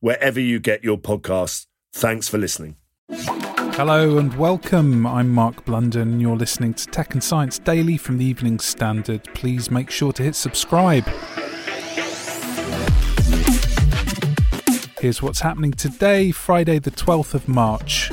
wherever you get your podcasts. Thanks for listening. Hello and welcome. I'm Mark Blunden. You're listening to Tech and Science Daily from the Evening Standard. Please make sure to hit subscribe. Here's what's happening today, Friday, the 12th of March.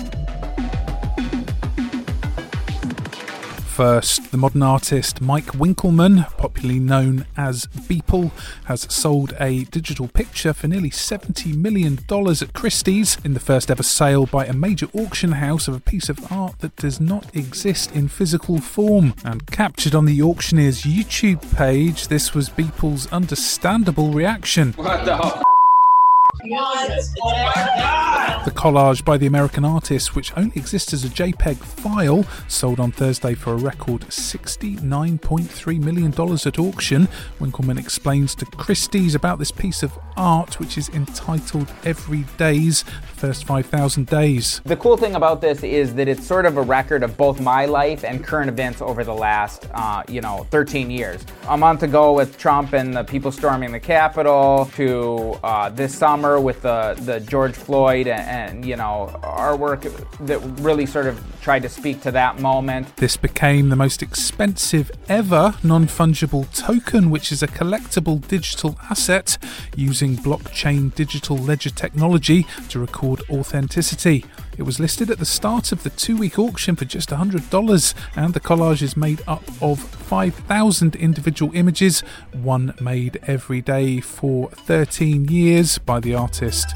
First, the modern artist Mike Winkelmann, popularly known as Beeple, has sold a digital picture for nearly $70 million at Christie's in the first ever sale by a major auction house of a piece of art that does not exist in physical form. And captured on the auctioneer's YouTube page, this was Beeple's understandable reaction. What the The collage by the American artist, which only exists as a JPEG file, sold on Thursday for a record $69.3 million at auction. Winkelmann explains to Christie's about this piece of art, which is entitled Every Every Day's First 5,000 Days. The cool thing about this is that it's sort of a record of both my life and current events over the last, uh, you know, 13 years. A month ago with Trump and the people storming the Capitol, to uh, this summer with the, the George Floyd and, and, you know, our work that really sort of tried to speak to that moment. This became the most expensive ever non fungible token, which is a collectible digital asset using blockchain digital ledger technology to record authenticity. It was listed at the start of the two week auction for just $100, and the collage is made up of 5,000 individual images, one made every day for 13 years by the artist.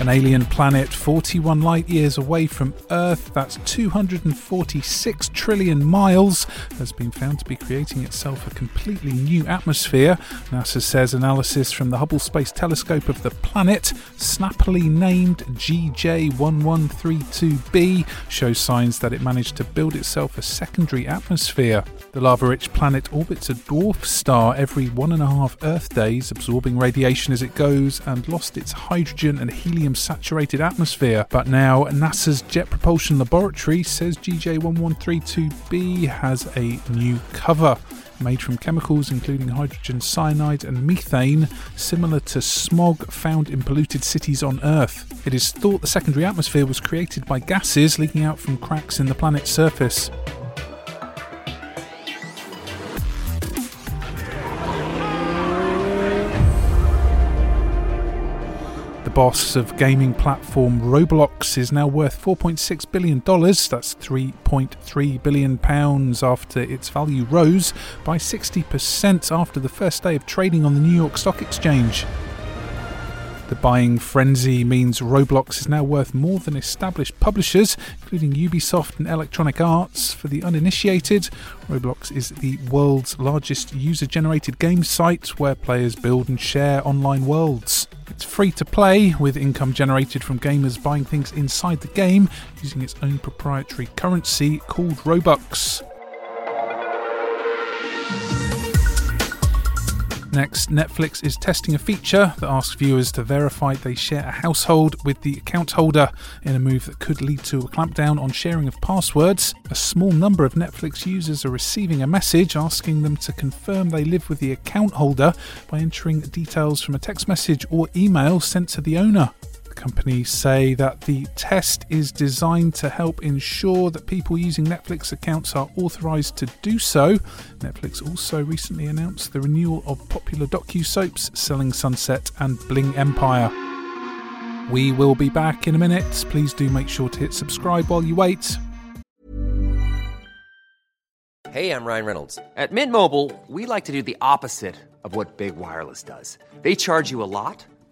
An alien planet 41 light years away from Earth, that's 246 trillion miles, has been found to be creating itself a completely new atmosphere. NASA says analysis from the Hubble Space Telescope of the planet, snappily named GJ1132b, shows signs that it managed to build itself a secondary atmosphere. The lava rich planet orbits a dwarf star every one and a half Earth days, absorbing radiation as it goes, and lost its hydrogen and helium saturated atmosphere. But now, NASA's Jet Propulsion Laboratory says GJ1132b has a new cover. Made from chemicals including hydrogen cyanide and methane, similar to smog found in polluted cities on Earth. It is thought the secondary atmosphere was created by gases leaking out from cracks in the planet's surface. The boss of gaming platform Roblox is now worth $4.6 billion. That's £3.3 billion after its value rose by 60% after the first day of trading on the New York Stock Exchange. The buying frenzy means Roblox is now worth more than established publishers, including Ubisoft and Electronic Arts. For the uninitiated, Roblox is the world's largest user generated game site where players build and share online worlds. It's free to play, with income generated from gamers buying things inside the game using its own proprietary currency called Robux. Next, Netflix is testing a feature that asks viewers to verify they share a household with the account holder in a move that could lead to a clampdown on sharing of passwords. A small number of Netflix users are receiving a message asking them to confirm they live with the account holder by entering details from a text message or email sent to the owner. Company say that the test is designed to help ensure that people using Netflix accounts are authorized to do so. Netflix also recently announced the renewal of popular docu-soaps Selling Sunset and Bling Empire. We will be back in a minute. Please do make sure to hit subscribe while you wait. Hey, I'm Ryan Reynolds. At Mint Mobile, we like to do the opposite of what Big Wireless does. They charge you a lot,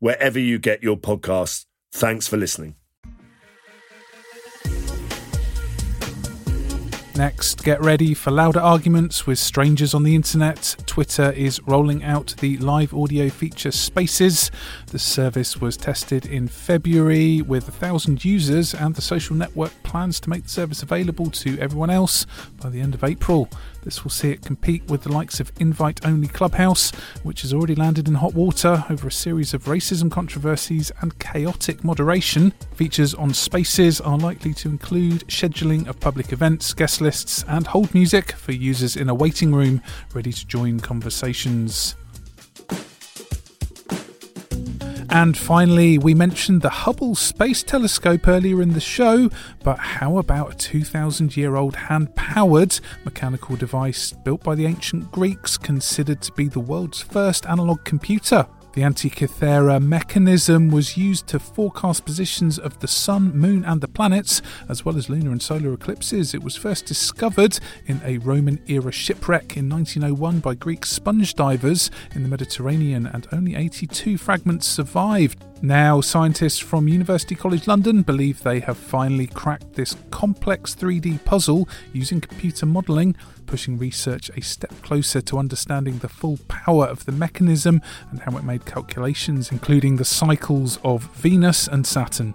wherever you get your podcasts. Thanks for listening. Next, get ready for louder arguments with strangers on the internet. Twitter is rolling out the live audio feature Spaces. The service was tested in February with a thousand users, and the social network plans to make the service available to everyone else by the end of April. This will see it compete with the likes of invite only Clubhouse, which has already landed in hot water over a series of racism controversies and chaotic moderation. Features on Spaces are likely to include scheduling of public events, guest lists, and hold music for users in a waiting room ready to join conversations. And finally, we mentioned the Hubble Space Telescope earlier in the show, but how about a 2,000 year old hand powered mechanical device built by the ancient Greeks, considered to be the world's first analog computer? The Antikythera mechanism was used to forecast positions of the Sun, Moon, and the planets, as well as lunar and solar eclipses. It was first discovered in a Roman era shipwreck in 1901 by Greek sponge divers in the Mediterranean, and only 82 fragments survived. Now, scientists from University College London believe they have finally cracked this complex 3D puzzle using computer modelling, pushing research a step closer to understanding the full power of the mechanism and how it made calculations, including the cycles of Venus and Saturn.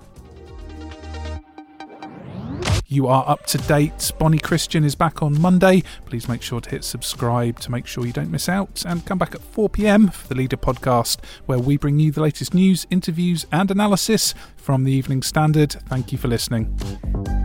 You are up to date. Bonnie Christian is back on Monday. Please make sure to hit subscribe to make sure you don't miss out. And come back at 4 pm for the Leader podcast, where we bring you the latest news, interviews, and analysis from the Evening Standard. Thank you for listening.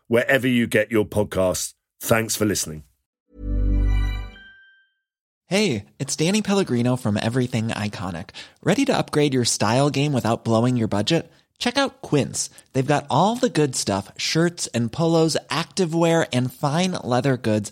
wherever you get your podcasts. Thanks for listening. Hey, it's Danny Pellegrino from Everything Iconic. Ready to upgrade your style game without blowing your budget? Check out Quince. They've got all the good stuff shirts and polos, activewear, and fine leather goods,